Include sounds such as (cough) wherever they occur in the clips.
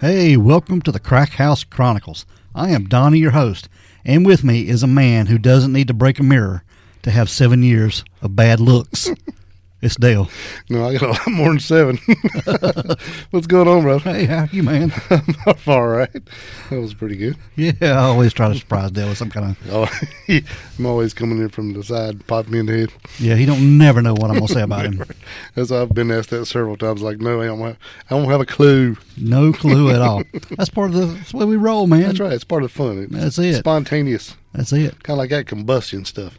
Hey, welcome to the Crack House Chronicles. I am Donnie, your host, and with me is a man who doesn't need to break a mirror to have seven years of bad looks. (laughs) it's Dale. No, I got a lot more than seven. (laughs) What's going on, bro? Hey, how you, man? (laughs) I'm all right. That was pretty good. Yeah, I always try to surprise Dale with some kind of. (laughs) Oh, I'm always coming in from the side, pop me in the head. Yeah, he don't never know what I'm gonna say about him. As I've been asked that several times. Like, no, I don't have, I don't have a clue. No clue at all. That's part of the that's the way we roll, man. That's right. It's part of the fun. It's That's it. Spontaneous, That's it. kind of like that combustion stuff.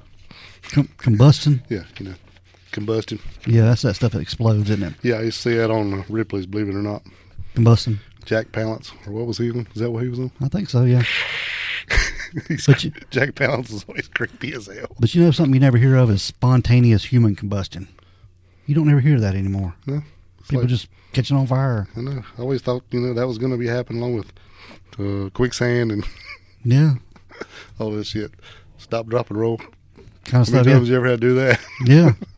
Com- combustion. Yeah, you know, combustion. Yeah, that's that stuff that explodes, isn't it? Yeah, I used to see that on uh, Ripley's. Believe it or not, Combustion. Jack Palance, or what was he on? Is that what he was on? I think so. Yeah. (laughs) But you- Jack Palance is always creepy as hell. But you know something you never hear of is spontaneous human combustion. You don't ever hear that anymore. No, People like- just catching on fire. I know. I always thought you know that was going to be happening along with uh, quicksand and (laughs) Yeah, all this shit. Stop, drop, and roll. kind of How many stuff. Yeah. times you ever had to do that? yeah. (laughs)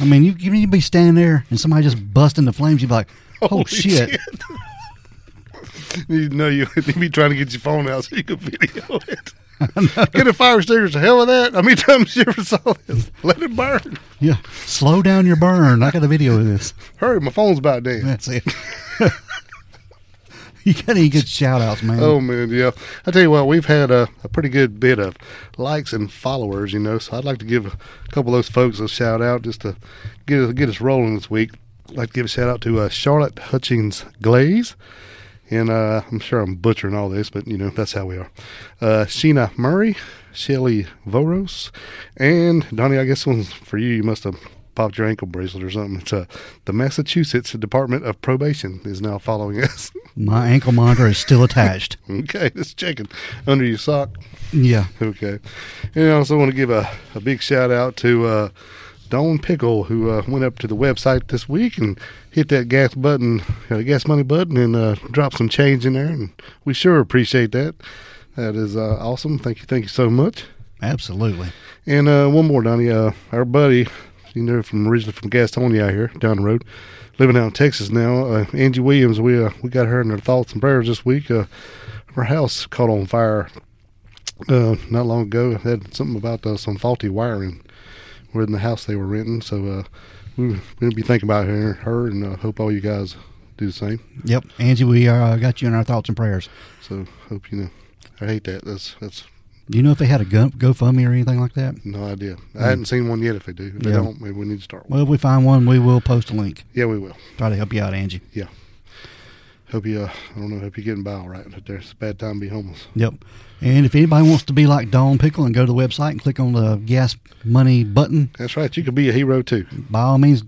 I mean, you you need to be standing there and somebody just bust into flames. You'd be like, (laughs) "Oh Holy shit!" you know you (laughs) would be trying to get your phone out so you could video it. (laughs) Get a fire extinguisher. Hell with that. How many times you ever saw this? Let it burn. Yeah, slow down your burn. I got a video of this. Hurry, my phone's about dead. That's it. You got any good shout outs, man? Oh man, yeah. I tell you what, we've had a, a pretty good bit of likes and followers, you know. So I'd like to give a couple of those folks a shout out just to get us, get us rolling this week. I'd like to give a shout out to uh, Charlotte Hutchings Glaze, and uh, I'm sure I'm butchering all this, but you know that's how we are. Uh, Sheena Murray, Shelly Voros, and Donnie. I guess one's for you. You must have popped your ankle bracelet or something. It's uh, the Massachusetts Department of Probation is now following us. (laughs) My ankle monitor is still attached. (laughs) okay, just checking under your sock. Yeah. Okay. And I also want to give a, a big shout out to uh, Dawn Pickle, who uh, went up to the website this week and hit that gas button, uh, gas money button, and uh, dropped some change in there. And we sure appreciate that. That is uh, awesome. Thank you. Thank you so much. Absolutely. And uh, one more, Donnie. Uh, our buddy, you know, from originally from Gastonia out here down the road, living out in Texas now. Uh, Angie Williams. We uh, we got her in our thoughts and prayers this week. Uh, her house caught on fire uh, not long ago. It had something about uh, some faulty wiring within the house they were renting. So uh, we we'll be thinking about her, her, and uh, hope all you guys do the same. Yep. Angie, we uh, got you in our thoughts and prayers. So hope you know. I hate that. That's that's Do you know if they had a Go- GoFundMe or anything like that? no idea. I hadn't seen one yet. If they do, if they Yeah. don't, maybe we need to start one. Well, if we find one, we will post a link. Yeah, we will. Try to help you out, Angie. Hope you, uh, I don't know, hope you're getting by all right out there. It's a bad time to be homeless. Yep. And if anybody wants to be like Don Pickle and go to the website and click on the gas money button, That's right. You could be a hero too. by all means,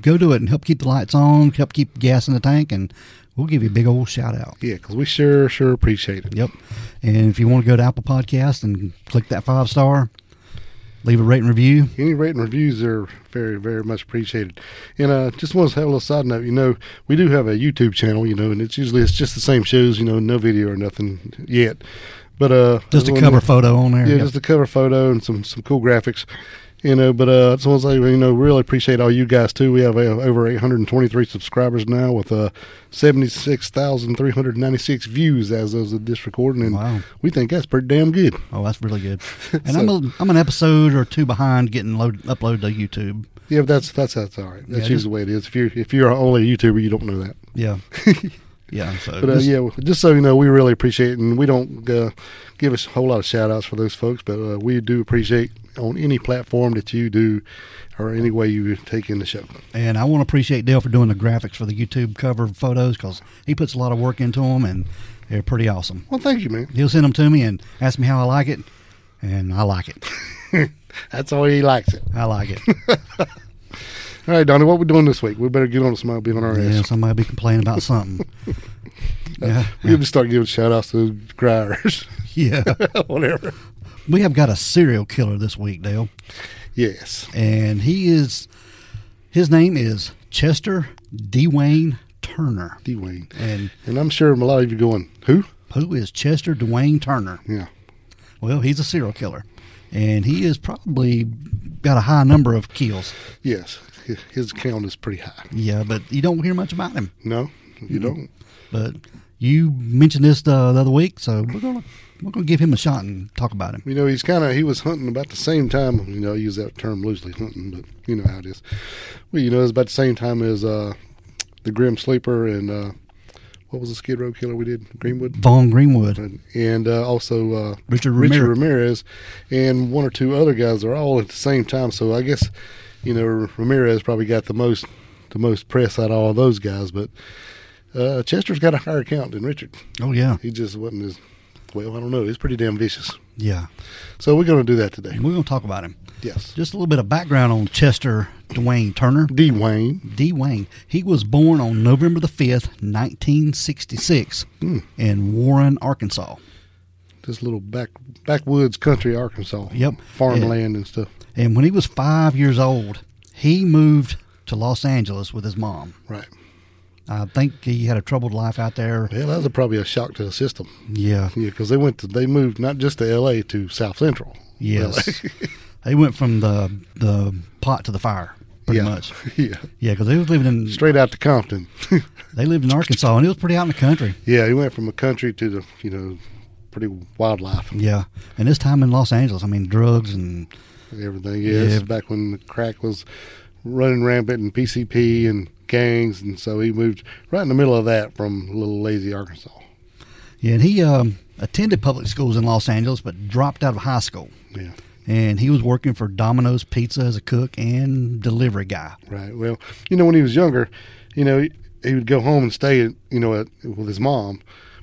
go do it and help keep the lights on, help keep gas in the tank, and we'll give you a big old shout out. Yeah, because we sure, sure appreciate it. Yep. And if you want to go to Apple Podcast and click that five star, leave a rate and review. Any rating reviews are very, very much appreciated. And uh, just want to have a little side note. You know, we do have a YouTube channel. You know, and it's usually it's just the same shows. You know, no video or nothing yet. But uh, Just a cover wanna- photo on there. Yeah, Yep. just a cover photo and some some cool graphics. You know, but uh, I just want to say, you know, really appreciate all you guys too. We have uh, over 823 subscribers now with uh, 76,396 views as of this recording, and Wow. we think that's pretty damn good. Oh, that's really good. (laughs) And So- I'm a, I'm an episode or two behind getting load uploaded to YouTube. Yeah, but that's that's that's all right. That's Yeah, usually just- the way it is. If you're if you're only a YouTuber, you don't know that. Yeah. (laughs) Yeah. So But uh, just- yeah, just so you know, we really appreciate it, and we don't uh, give us a whole lot of shout outs for those folks, but uh, we do appreciate on any platform that you do or any way you take in the show. And I want to appreciate Dale for doing the graphics for the YouTube cover photos because he puts a lot of work into them and they're pretty awesome. Well, thank you, man. He'll send them to me and ask me how I like it, and I like it. (laughs) That's the way he likes it. I like it. (laughs) All right, Donnie, what we doing this week? We better get on to somebody being on our ass. yeah, ass. somebody be complaining about something. (laughs) yeah, we have to start giving shout outs to the criers. (laughs) yeah. (laughs) Whatever. We have got a serial killer this week, Dale, Yes. and he is. His name is Chester Dwayne Turner, Dwayne. and And I'm sure a lot of you going, who? who is Chester Dwayne Turner? Yeah. Well, he's a serial killer, and he has probably got a high number of kills. Yes. His- count is pretty high. Yeah, but you don't hear much about him. No, you Mm-hmm. don't. But you mentioned this the, the other week, so we're gonna we're gonna give him a shot and talk about him. You know, he's kind of he was hunting about the same time. You know, I use that term loosely, hunting, but you know how it is. Well, you know, it's about the same time as uh, the Grim Sleeper and uh, what was the Skid Row killer we did, Greenwood, Vaughn Greenwood, and, and uh, also uh, Richard Richard Ramirez. Ramirez, and one or two other guys are all at the same time. So I guess you know Ramirez probably got the most the most press out of all those guys, but uh, Chester's got a higher count than Richard. Oh yeah, He just wasn't as well. I don't know. He's pretty damn vicious. yeah. So we're going to do that today. We're gonna talk about him. Yes. Just a little bit of background on Chester Dwayne Turner. D. Wayne. D. Wayne. He was born on November the fifth, nineteen sixty six, Mm. in Warren, Arkansas. This little back backwoods country Arkansas. Yep. Farmland and stuff. And when he was five years old, he moved to Los Angeles with his mom. Right. I think he had a troubled life out there. Well, that was probably a shock to the system. Yeah. Yeah, because they went to they moved not just to L.A. to South Central. Yes. (laughs) they went from the the pot to the fire, pretty yeah. much. (laughs) yeah. Yeah, because they was living in Straight out to Compton. (laughs) they lived in Arkansas, and it was pretty out in the country. yeah, he went from a country to the you know pretty wildlife Yeah, and this time in Los Angeles, I mean, drugs and everything. Yes, Yeah. back when the crack was running rampant and PCP and gangs, and so he moved right in the middle of that from little lazy Arkansas. yeah, and he um, attended public schools in Los Angeles, but dropped out of high school. Yeah. And he was working for Domino's Pizza as a cook and delivery guy. Right. Well, you know, when he was younger, you know, he, he would go home and stay, at, you know, at, with his mom.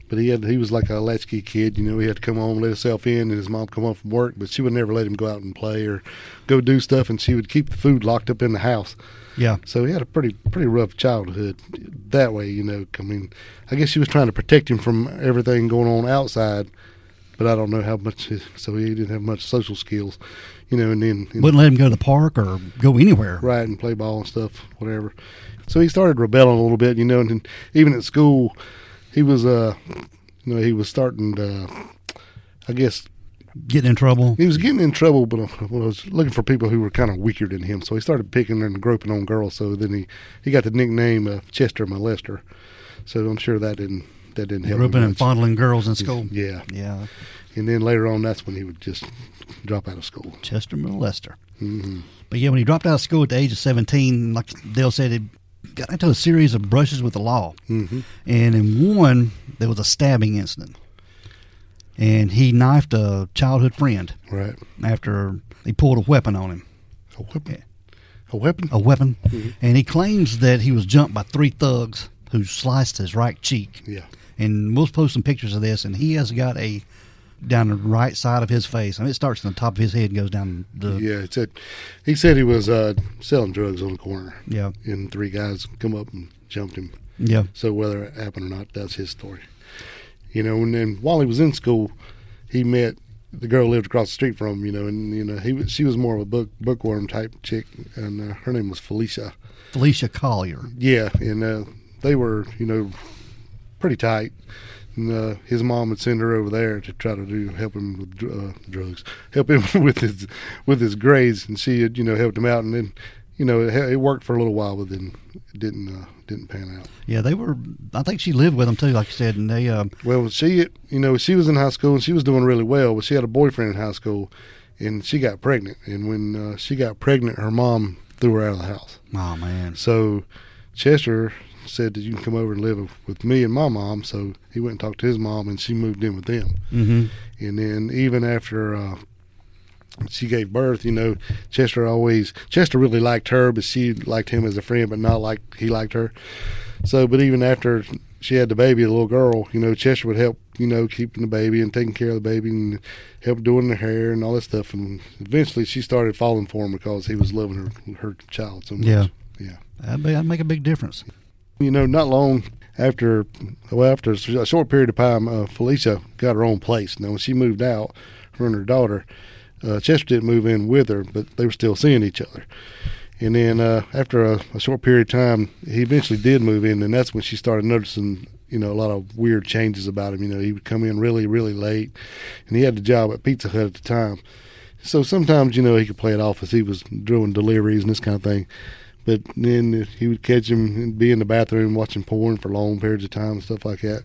But he had he was like a latchkey kid. You know, he had to come home, let himself in, and his mom come home from work. But she would never let him go out and play or go do stuff, and she would keep the food locked up in the house. Yeah, So he had a pretty pretty rough childhood that way. You know, I mean, I guess she was trying to protect him from everything going on outside. But I don't know how much. His, so he didn't have much social skills, you know. And then and wouldn't let him go to the park or go anywhere. right and play ball and stuff, whatever. So he started rebelling a little bit, you know, and then even at school, he was, uh, you know, he was starting to, I guess, Getting in trouble. he was getting in trouble, but uh, well, I was looking for people who were kind of weaker than him. So he started picking and groping on girls. So then he, he got the nickname uh, Chester Molester. So I'm sure that didn't that didn't help. him Groping and fondling girls in school. Yeah, Yeah, and then later on, that's when he would just drop out of school. Chester Molester. hmm But yeah, when he dropped out of school at the age of 17, like Dale said, he got into a series of brushes with the law. hmm And in one, there was a stabbing incident. And he knifed a childhood friend Right. after he pulled a weapon on him. A weapon. A weapon. A weapon. Mhm. And he claims that he was jumped by three thugs who sliced his right cheek. Yeah. And we'll post some pictures of this. And he has got a down the right side of his face. I mean, it starts on the top of his head and goes down the. Yeah, it said he said he was uh, selling drugs on the corner, Yeah. and three guys come up and jumped him. Yeah. So whether it happened or not, that's his story. You know, and then while he was in school, he met the girl who lived across the street from him. You know, and you know he was she was more of a book bookworm type chick, and uh, her name was Felicia. Felicia Collier. Yeah, and uh, they were you know pretty tight. And uh, his mom would send her over there to try to do help him with uh, drugs, (laughs) help him (laughs) with his with his grades, and she had you know helped him out, and then you know it, it worked for a little while, but then it didn't uh, didn't pan out. Yeah, they were. I think she lived with them too, like you said, and they. Uh, Well, she you know she was in high school and she was doing really well, but she had a boyfriend in high school, and she got pregnant, and when uh, she got pregnant, her mom threw her out of the house. oh man. So Chester said that you can come over and live with me and my mom. So he went and talked to his mom, and she moved in with them. Mm-hmm. And then even after uh, she gave birth, you know, Chester always Chester really liked her, but she liked him as a friend, but not like he liked her. So, but even after she had the baby, the little girl, you know, Chester would help, you know, keeping the baby and taking care of the baby and help doing the hair and all that stuff. And eventually, she started falling for him because he was loving her her child so much. Yeah. yeah. That'd, be, that'd make a big difference. You know, not long after, well, after a short period of time, uh, Felicia got her own place. Now, when she moved out, her and her daughter, uh, Chester didn't move in with her, but they were still seeing each other. And then uh, after a, a, short period of time, he eventually did move in, and that's when she started noticing, you know, a lot of weird changes about him. You know, he would come in really, really late, and he had the job at Pizza Hut at the time. So sometimes, you know, he could play it off as he was doing deliveries and this kind of thing. But then he would catch him and be in the bathroom watching porn for long periods of time and stuff like that,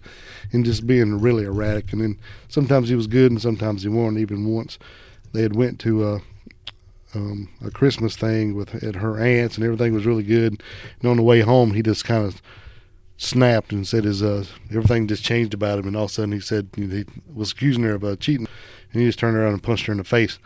and just being really erratic. And then sometimes he was good, and sometimes he wasn't. Even once they had went to a, um, a Christmas thing with at her aunts, and everything was really good. And on the way home, he just kind of snapped and said his uh, everything just changed about him. And all of a sudden, he said you know, he was accusing her of uh, cheating, and he just turned around and punched her in the face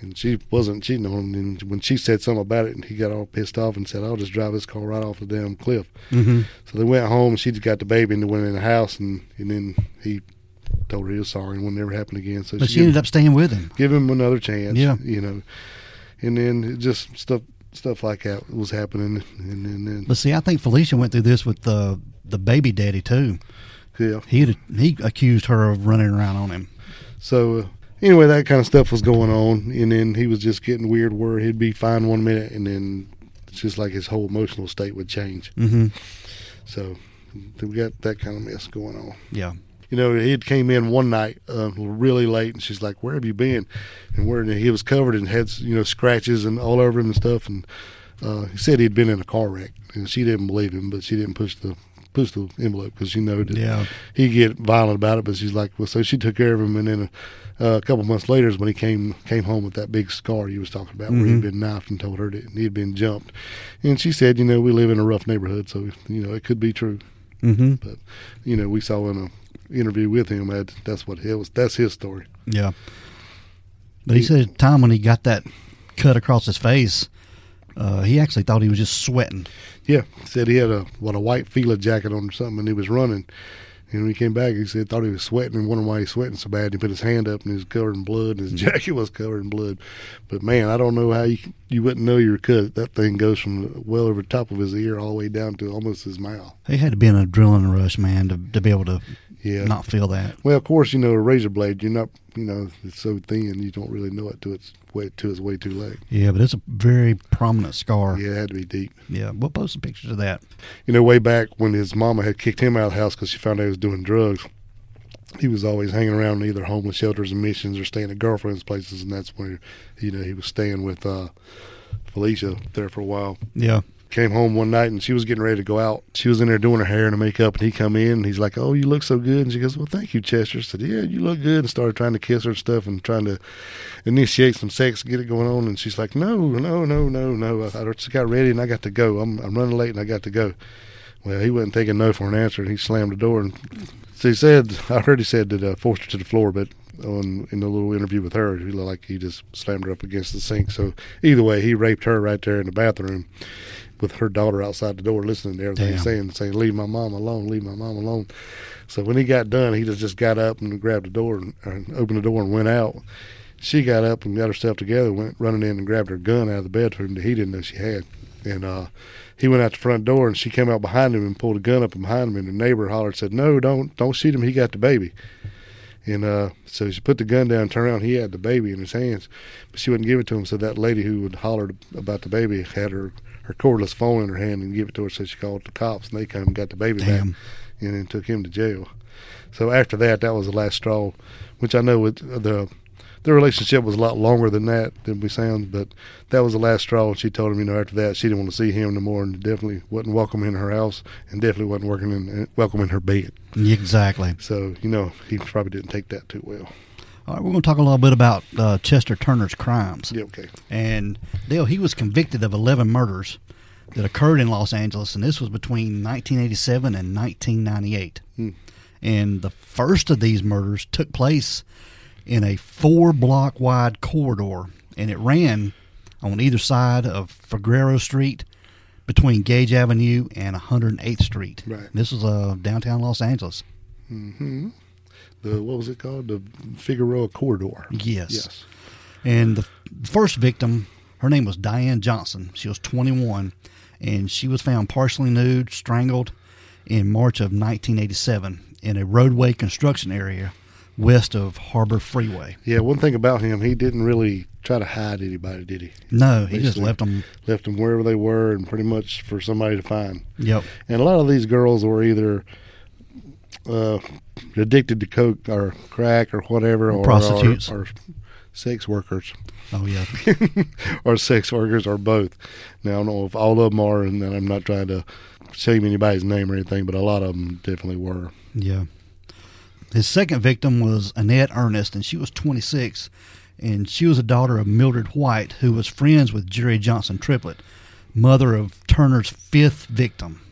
and she wasn't cheating on him. And when she said something about it, and he got all pissed off and said, "I'll just drive this car right off the damn cliff." Mm-hmm. So they went home. and She just got the baby and they went in the house, and and then he told her he was sorry and would never happen again. So but she, she ended up staying with him. Give him another chance. Yeah, you know, and then it just stuff stuff like that was happening, and then. then but see, I think Felicia went through this with the the baby daddy too. Yeah, he he accused her of running around on him. So. Uh, anyway, that kind of stuff was going on, and then he was just getting weird where he'd be fine one minute, and then it's just like his whole emotional state would change. Mm-hmm. So we got that kind of mess going on. Yeah. You know, he had came in one night uh, really late, and she's like, "Where have you been?" And where and he was covered and had you know scratches and all over him and stuff. And uh, he said he'd been in a car wreck, and she didn't believe him, but she didn't push the push the envelope because she knew that yeah. he'd get violent about it. But she's like, well, so she took care of him, and then uh, a couple months later is when he came came home with that big scar you was talking about, mm-hmm. where he'd been knifed and told her that he'd been jumped. And she said, you know, we live in a rough neighborhood, so you know it could be true. Mm-hmm. But you know, we saw in a interview with him that that's what it was. That's his story. Yeah. But he, he said at the time when he got that cut across his face, uh, he actually thought he was just sweating. Yeah, said he had a what a white Fila jacket on or something, and he was running. And when he came back, he said he thought he was sweating and wondered why he was sweating so bad. He put his hand up and he was covered in blood, and his (laughs) jacket was covered in blood. But man, I don't know how you you wouldn't know you were cut. That thing goes from well over the top of his ear all the way down to almost his mouth. He had to be in an adrenaline rush, man, to to be able to Yeah. not feel that. Well, of course, you know a razor blade. You're not, you know, it's so thin you don't really know it till it's way till it's way too late. Yeah, but it's a very prominent scar. Yeah, it had to be deep. Yeah, we'll post some pictures of that. You know, way back when his mama had kicked him out of the house because she found out he was doing drugs. He was always hanging around either homeless shelters and missions or staying at girlfriends' places, and that's where, you know, he was staying with uh, Felicia there for a while. Yeah. Came home one night and she was getting ready to go out. She was in there doing her hair and her makeup, and he come in and he's like, "Oh, you look so good." And she goes, "Well, thank you, Chester." I said, "Yeah, you look good." And started trying to kiss her and stuff and trying to initiate some sex, get it going on. And she's like, "No, no, no, no, no." I, just got ready and I got to go. I'm I'm running late and I got to go. Well, he wasn't taking no for an answer, and he slammed the door. And so he said, (laughs) I heard he said that uh, forced her to the floor, but on in the little interview with her, he looked like he just slammed her up against the sink. So either way, he raped her right there in the bathroom with her daughter outside the door, listening to everything he's saying, saying, "Leave my mom alone, leave my mom alone." So when he got done, he just just got up and grabbed the door and, and opened the door and went out. She got up and got herself together, went running in and grabbed her gun out of the bedroom that he didn't know she had, and uh, he went out the front door and she came out behind him and pulled a gun up behind him and the neighbor hollered said no don't don't shoot him he got the baby and uh, so she put the gun down turned around he had the baby in his hands but she wouldn't give it to him. So that lady who had hollered about the baby had her her cordless phone in her hand and give it to her. So she called the cops and they came and got the baby Damn. back and then took him to jail. So after that that was the last straw which i know with the the relationship was a lot longer than that than we sound, but that was the last straw. And she told him, you know, after that, she didn't want to see him no more, and definitely wasn't welcome in her house, and definitely wasn't working in welcome in her bed. Exactly. So you know, he probably didn't take that too well. All right, we're going to talk a little bit about uh, Chester Turner's crimes. Yeah, okay. And Dale, he was convicted of 11 murders, that occurred in Los Angeles, and this was between 1987 and 1998. Hmm. And the first of these murders took place in a four block wide corridor, and it ran on either side of Figueroa Street between Gage Avenue and 108th Street. Right. This was uh, downtown Los Angeles. hmm The what was it called? The Figueroa Corridor. Yes. Yes. And the first victim, her name was Diane Johnson. She was 21, and she was found partially nude, strangled in March of 1987 in a roadway construction area west of Harbor Freeway. Yeah. One thing about him, he didn't really try to hide anybody, did he? No, he just left them. Left them wherever they were, and pretty much for somebody to find. Yep. And a lot of these girls were either uh, addicted to coke or crack or whatever, or Prostitutes. or, or sex workers, Oh yeah. (laughs) or sex workers, or both. Now I don't know if all of them are, and I'm not trying to shame anybody's name or anything, but a lot of them definitely were. Yeah. His second victim was Annette Ernest, and she was 26, and she was a daughter of Mildred White, who was friends with Jerry Johnson Triplett, mother of Turner's fifth victim,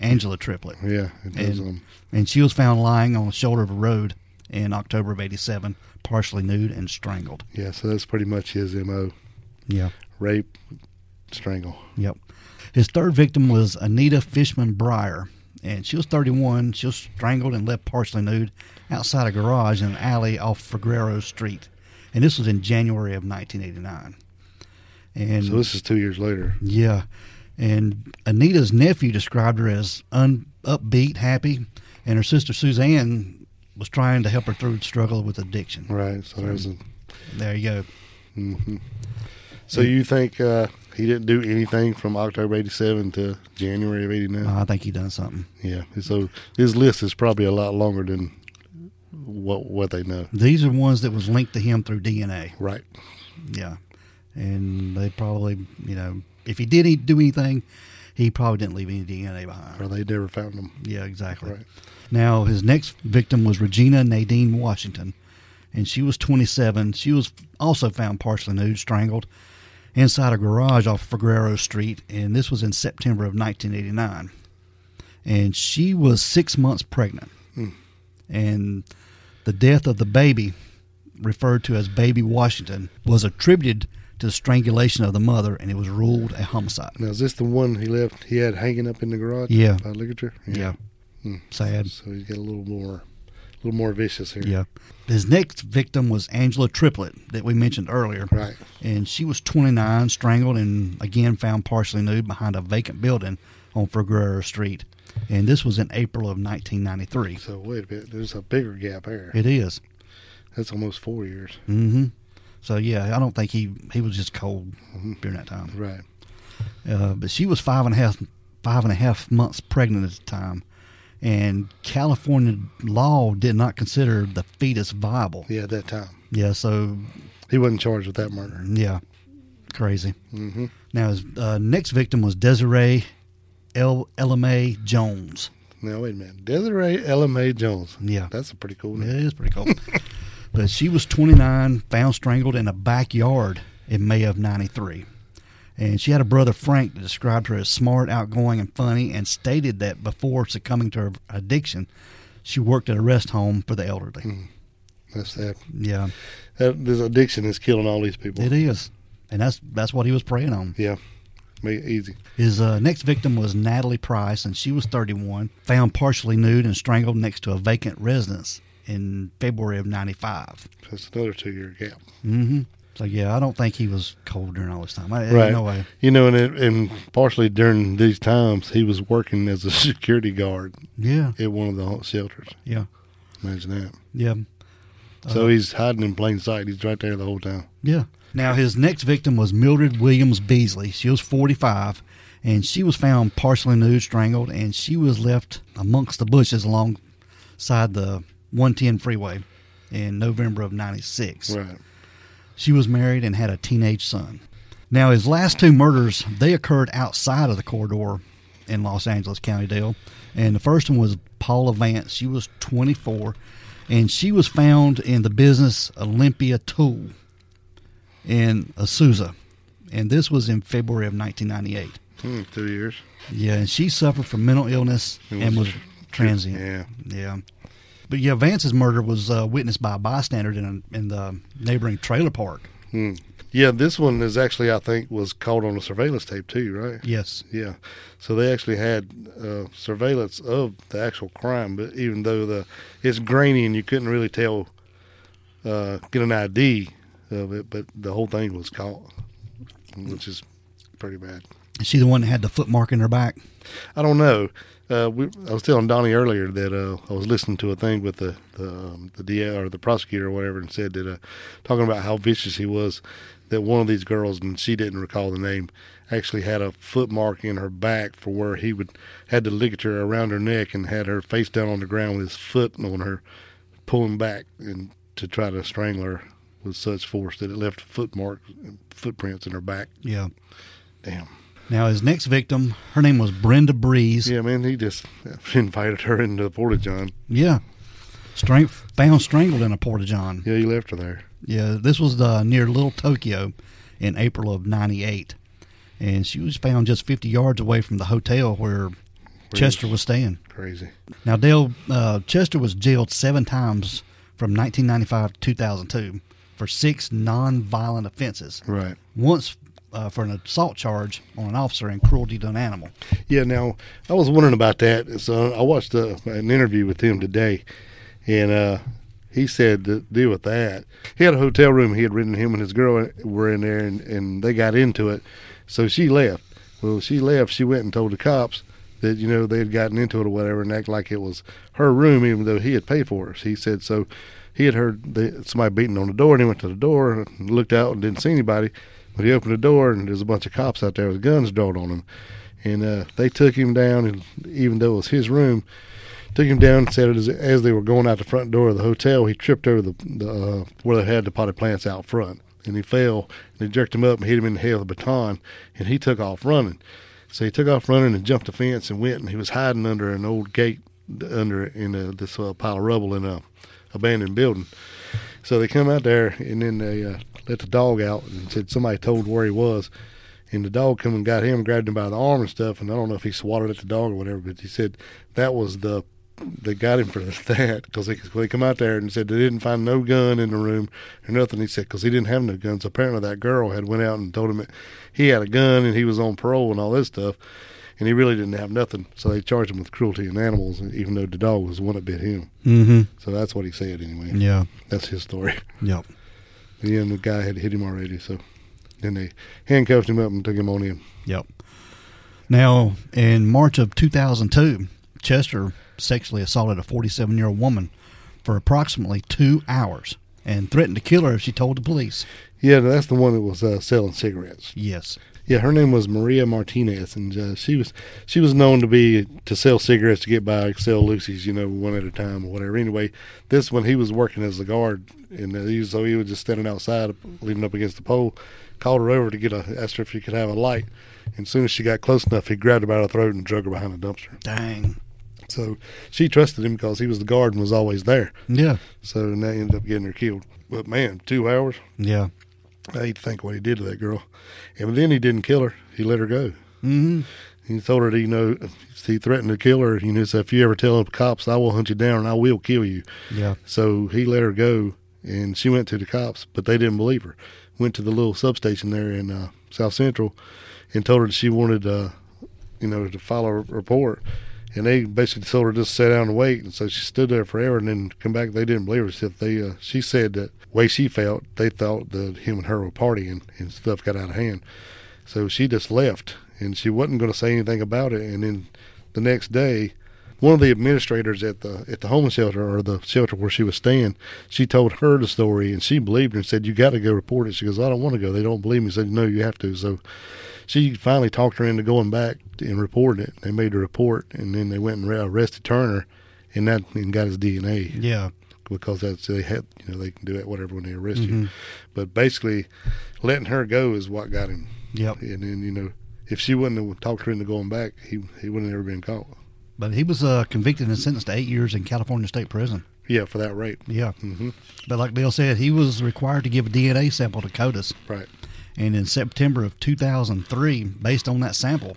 Angela Triplett. Yeah, it does. And, Um, and she was found lying on the shoulder of a road in October of 87, partially nude and strangled. yeah, so that's pretty much his mo: Yeah. rape, strangle. Yep. His third victim was Anita Fishman Breyer, and she was 31. She was strangled and left partially nude outside a garage in an alley off Figueroa Street. And this was in January of 1989. And So this is two years later. yeah, and Anita's nephew described her as un- upbeat, happy, and her sister Suzanne was trying to help her through the struggle with addiction. Right. So there's a. There you go. hmm So you think uh, he didn't do anything from October '87 to January of '89? I think he done something. Yeah. So his list is probably a lot longer than what what they know. These are ones that was linked to him through DNA. Right. Yeah, and they probably, you know, if he did do anything, he probably didn't leave any DNA behind. Or they never found him. Yeah, exactly. Right. Now his next victim was Regina Nadine Washington, and she was 27. She was also found partially nude, strangled, inside a garage off Figueroa Street, and this was in September of 1989. And she was six months pregnant, Hmm. and the death of the baby, referred to as Baby Washington, was attributed to the strangulation of the mother, and it was ruled a homicide. Now is this the one he left? He had hanging up in the garage. Yeah. By ligature. Yeah, Hmm. sad. So he's got a little more, a little more vicious here. Yeah. His next victim was Angela Triplett that we mentioned earlier. Right. And she was 29, strangled, and again found partially nude behind a vacant building on Figueroa Street. And this was in April of 1993. So wait a bit. There's a bigger gap here. It is. That's almost four years. Mm-hmm. So yeah, I don't think he he was just cold during that time. Right. Uh, but she was five and a half five and a half months pregnant at the time, and California law did not consider the fetus viable. Yeah. At that time, Yeah, so he wasn't charged with that murder. yeah, crazy. hmm Now his uh, next victim was Desiree El Elame Jones. Now wait a minute. Desiree Ella Jones. Yeah, That's a pretty cool it name. is pretty cool. (laughs) but she was 29, found strangled in a backyard in May of '93. And she had a brother, Frank, that described her as smart, outgoing, and funny, and stated that before succumbing to her addiction, she worked at a rest home for the elderly. That's that. Yeah, that. This addiction is killing all these people. it is. And that's that's what he was preying on. Yeah. Make it easy. His uh, next victim was Natalie Price, and she was 31, found partially nude and strangled next to a vacant residence in February of 95. That's another two year gap. Mm-hmm. So, yeah, I don't think he was cold during all this time. I, Right. No way. You know, and it, and partially during these times, he was working as a (laughs) security guard Yeah, at one of the shelters. yeah, Imagine that. yeah, So uh, he's hiding in plain sight. He's right there the whole time. yeah. Now, his next victim was Mildred Williams Beasley. She was 45, and she was found partially nude, strangled, and she was left amongst the bushes alongside the 110 freeway in November of 96. Right. She was married and had a teenage son. Now, his last two murders, they occurred outside of the corridor in Los Angeles County Dale. And the first one was Paula Vance. She was 24, and she was found in the business Olympia Tool in Azusa. And this was in February of 1998. Hmm, two years. Yeah, and she suffered from mental illness It and was- was transient. Yeah. Yeah. But yeah, Vance's murder was uh, witnessed by a bystander in, a, in the neighboring trailer park. Hmm. Yeah, this one is actually, I think, was caught on a surveillance tape too, right? Yes. Yeah. So they actually had uh, surveillance of the actual crime, but even though the it's grainy and you couldn't really tell, uh, get an ID of it, but the whole thing was caught, which is pretty bad. Is she the one that had the foot mark in her back? I don't know. Uh, we, I was telling Donnie earlier that uh, I was listening to a thing with the the, um, the DA or the prosecutor or whatever, and said that uh, talking about how vicious he was. That one of these girls, and she didn't recall the name, actually had a foot mark in her back for where he would had the ligature around her neck and had her face down on the ground with his foot on her, pulling back and to try to strangle her with such force that it left foot mark footprints in her back. Yeah. Damn. Now, his next victim, her name was Brenda Bries. Yeah, man, he just (laughs) invited her into the porta john. Yeah. Strength, found strangled in a porta john. Yeah, he left her there. Yeah, this was uh, near Little Tokyo in April of 98. And she was found just 50 yards away from the hotel where Chester was staying. Crazy. Now, Dale, uh, Chester was jailed seven times from 1995 to 2002 for six non-violent offenses. Right. Once uh, for an assault charge on an officer and cruelty to an animal. Yeah. Now, I was wondering about that. So I watched uh an interview with him today, and uh, he said to deal with that. He had a hotel room he had rented. Him and his girl were in there, and, and they got into it. So she left. Well, she left. She went and told the cops that you know they had gotten into it or whatever, and act like it was her room, even though he had paid for it. He said so. He had heard the, somebody beating on the door, and he went to the door and looked out and didn't see anybody. But he opened the door, and there's a bunch of cops out there with guns drawn on him, And uh, they took him down, and even though it was his room, took him down and said as, as they were going out the front door of the hotel, he tripped over the, the uh, where they had the potted plants out front, and he fell. And they jerked him up and hit him in the head with a baton, and he took off running. So he took off running and jumped the fence and went, and he was hiding under an old gate under in uh, this uh, pile of rubble in a abandoned building. So they come out there, and then they uh, let the dog out and said somebody told where he was. And the dog come and got him, grabbed him by the arm and stuff. And I don't know if he swatted at the dog or whatever, but he said that was the they got him for (laughs) that because they, they come out there and said they didn't find no gun in the room or nothing. He said because he didn't have no guns. Apparently that girl had went out and told him he had a gun and he was on parole and all this stuff, and he really didn't have nothing. So they charged him with cruelty in animals, even though the dog was the one that bit him. Mm-hmm. So that's what he said anyway. Yeah. That's his story. (laughs) Yep. And the guy had hit him already, so then they handcuffed him up and took him on in. Yep. Now, in March of 2002, Chester sexually assaulted a 47 year old woman for approximately two hours and threatened to kill her if she told the police. Yeah, that's the one that was uh, selling cigarettes. Yes. Yeah, her name was Maria Martinez, and uh, she was she was known to be to sell cigarettes to get by, sell Lucy's, you know, one at a time or whatever. Anyway, this one he was working as a guard, and uh, he was, so he was just standing outside, leaning up against the pole. Called her over to get a asked her if she could have a light, and as soon as she got close enough, he grabbed her by the throat and drug her behind a dumpster. Dang. So she trusted him because he was the guard and was always there. Yeah. So and they ended up getting her killed. But man, two hours. Yeah. I hate to think what he did to that girl. And then he didn't kill her. He let her go. Mm-hmm. He told her that, you know, he threatened to kill her. You know, so if you ever tell the cops, I will hunt you down and I will kill you. Yeah. So he let her go, and she went to the cops, but they didn't believe her. Went to the little substation there in uh, South Central, and told her that she wanted, uh, you know, to file a report. And they basically told her just sit down and wait. And so she stood there forever, and then come back. They didn't believe her. Said they, uh, she said that way she felt, they thought that him and her were partying, and stuff got out of hand. So she just left, and she wasn't going to say anything about it. And then the next day, one of the administrators at the at the homeless shelter or the shelter where she was staying, she told her the story, and she believed her and said, "You got to go report it." She goes, "I don't want to go. They don't believe me." Said, "No, you have to." So she finally talked her into going back and reporting it. They made a report, and then they went and arrested Turner, and that and got his DNA Yeah. because that's they had you know they can do that whatever when they arrest you. Mhm. But basically, letting her go is what got him. Yep. And then you know, if she wouldn't have talked her into going back, he he wouldn't have ever been caught. But he was uh, convicted and sentenced to eight years in California State Prison. Yeah, for that rape. Yeah. hmm But like Dale said, he was required to give a DNA sample to CODIS. Right. And in September of 2003, based on that sample,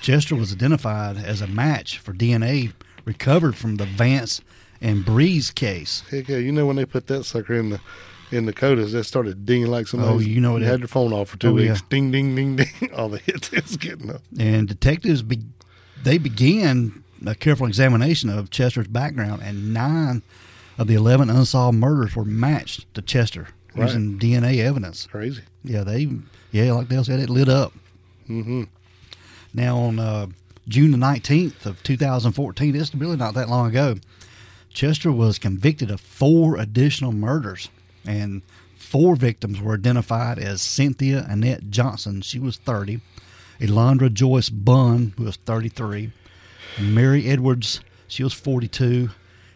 Chester was identified as a match for DNA recovered from the Vance and Bries case. Heck yeah, you know when they put that sucker in the in the CODIS, that started dinging like somebody Oh, you know it had had- their phone off for two Oh, weeks. yeah. Ding, ding, ding, ding. (laughs) All the hits it was getting up. And detectives be, they began a careful examination of Chester's background, and nine of the eleven unsolved murders were matched to Chester Right. using DNA evidence. Crazy. Yeah, they yeah, like Dale said, it lit up. Mm-hmm. Now on uh, June the nineteenth of two thousand fourteen, it's really not that long ago. Chester was convicted of four additional murders, and four victims were identified as Cynthia Annette Johnson. She was thirty. Elandra Joyce Bunn, who was thirty-three. Mary Edwards, she was forty-two,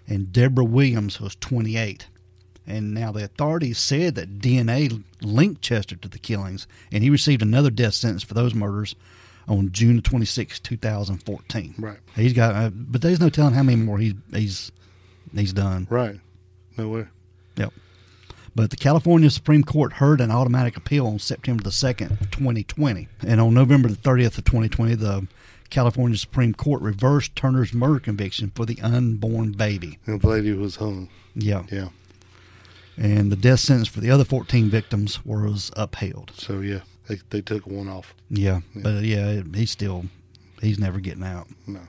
and Deborah Williams, who was twenty-eight. And now the authorities said that DNA linked Chester to the killings, and he received another death sentence for those murders on June the 26th, 2014. Right. He's got, uh, but there's no telling how many more he, he's he's done. Right. No way. Yep. But the California Supreme Court heard an automatic appeal on September the 2nd, 2020. And on November the 30th of 2020, the California Supreme Court reversed Turner's murder conviction for the unborn baby. And the lady was hung. Yeah. Yeah. And the death sentence for the other 14 victims was upheld. So yeah, they they took one off. Yeah. Yeah. But yeah, he's still, he's never getting out. No,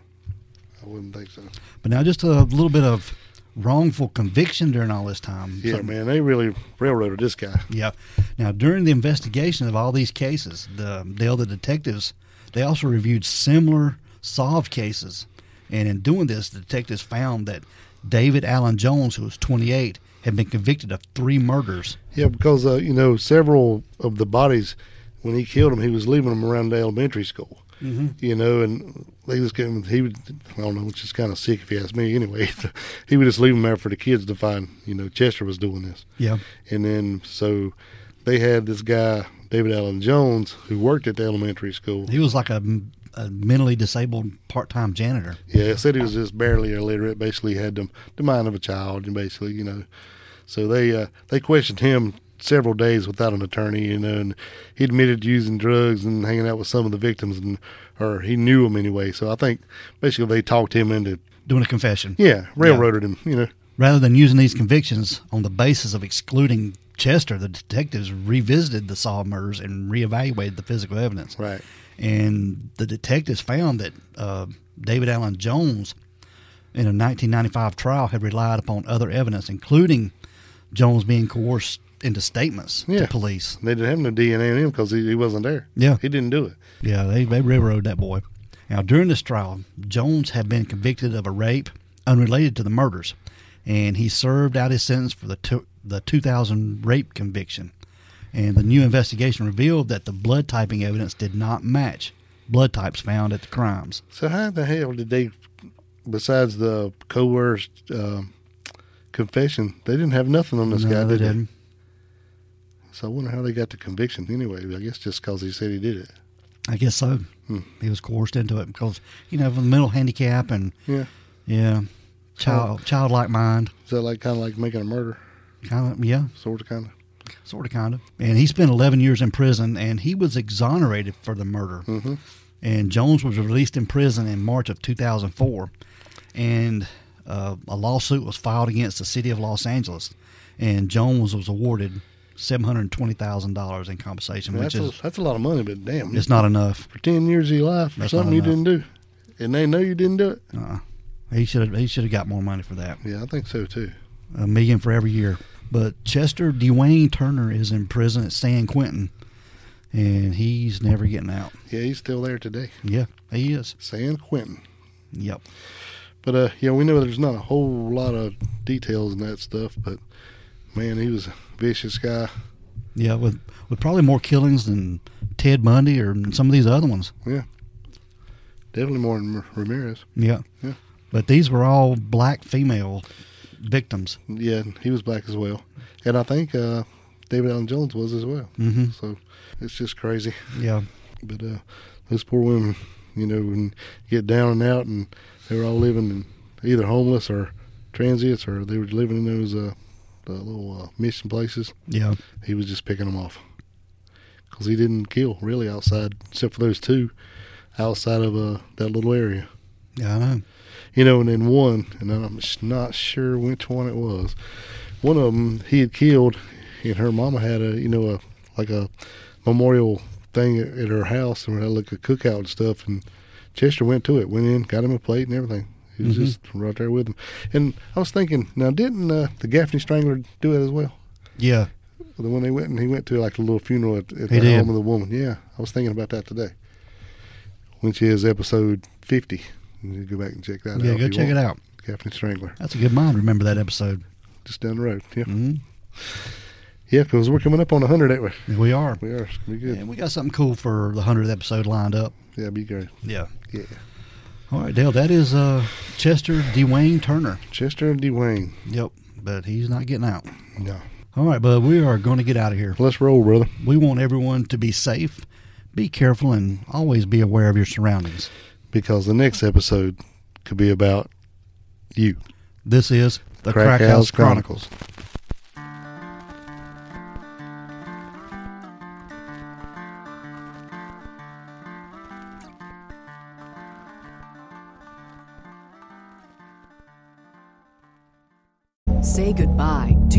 I wouldn't think so. But now just a little bit of wrongful conviction during all this time. Yeah, So- man, they really railroaded this guy. Yeah. Now, during the investigation of all these cases, the the detectives, they also reviewed similar solved cases, and in doing this, the detectives found that David Allen Jones, who was 28, had been convicted of three murders. Yeah, because uh, you know several of the bodies when he killed them, he was leaving them around the elementary school. Mm-hmm. You know, and they just came. He would, I don't know, which is kind of sick if you ask me. (laughs) Anyway, (laughs) he would just leave them there for the kids to find. You know, Chester was doing this, Yeah. and then so they had this guy David Allen Jones who worked at the elementary school. He was like a, a mentally disabled part-time janitor. Yeah, said he was just barely illiterate. Basically, had the, the mind of a child, and basically, you know, so they uh, they questioned him several days without an attorney, you know, and he admitted to using drugs and hanging out with some of the victims, and or he knew them anyway. So I think basically they talked him into Doing a confession. yeah railroaded him, you know. Rather than using these convictions on the basis of excluding Chester, the detectives revisited the murders and reevaluated the physical evidence. Right. And the detectives found that uh, David Allen Jones, in a 1995 trial, had relied upon other evidence, including Jones being coerced into statements Yeah. to police. They didn't have no DNA on him because he, he wasn't there. Yeah. he didn't do it. Yeah, they, they railroaded that boy. Now, during this trial, Jones had been convicted of a rape unrelated to the murders, and he served out his sentence for the, two, the 2000 rape conviction. And the new investigation revealed that the blood typing evidence did not match blood types found at the crimes. So how the hell did they, besides the coerced uh, confession, they didn't have nothing on this No, guy, they did they? didn't. So I wonder how they got the conviction anyway. I guess just because he said he did it. I guess so. Hmm. He was coerced into it because, you know, the mental handicap and, Yeah. yeah, child, childlike mind. Is that like kind of like making a murder, Kind of, yeah, sort of, kind of? Sort of, kind of. And he spent 11 years in prison, and he was exonerated for the murder. Mm-hmm. And Jones was released in prison in March of 2004, and uh, a lawsuit was filed against the city of Los Angeles, and Jones was awarded seven hundred twenty thousand dollars in compensation, which That's is a, that's a lot of money, but damn, it's not enough. for ten years of your life for something you didn't do, and they know you didn't do it. Uh, he should have he should have got more money for that. Yeah, I think so too. a million for every year. But Chester Dwayne Turner is in prison at San Quentin, and he's never getting out. Yeah, he's still there today, Yeah, he is. San Quentin. Yep. But uh, yeah, we know there's not a whole lot of details in that stuff, but man, he was a vicious guy. Yeah, with with probably more killings than Ted Bundy or some of these other ones. Yeah, definitely more than Ramirez. Yeah. Yeah. But these were all black female victims. Yeah, he was black as well, and I think uh, David Allen Jones was as well. hmm So it's just crazy. Yeah. But uh, those poor women, you know, when you get down and out, and they were all living in either homeless or transients, or they were living in those uh, the little uh, mission places. Yeah. He was just picking them off because he didn't kill really outside, except for those two. outside of uh, that little area. Yeah, I know. You know, and then one, and I'm not sure which one it was. One of them he had killed, and her mama had a you know a like a memorial thing at, at her house, and we had like a cookout and stuff. And Chester went to it, went in, got him a plate and everything. He was Mhm. just right there with him. And I was thinking, now didn't uh, the Gaffney Strangler do it as well? Yeah, The one they went and he went to like a little funeral at, at the did. home of the woman. Yeah, I was thinking about that today. Which is episode fifty. You go back and check that out. yeah. Go check it out. Gaffney Strangler, That's a good mind. Remember that episode. just down the road. Yeah, hmm yeah, because we're coming up on hundred, ain't we? We are. We are. Be good. And we got something cool for the hundredth episode lined up. Yeah, be great. Yeah. Yeah, All right, Dale. That is uh, Chester Dwayne Turner. Chester Dwayne. Yep, but he's not getting out. No, All right, bud. We are going to get out of here. let's roll, brother. We want everyone to be safe, be careful, and always be aware of your surroundings. Because the next episode could be about you. This is the Crack Crack, House House Chronicles. Say goodbye to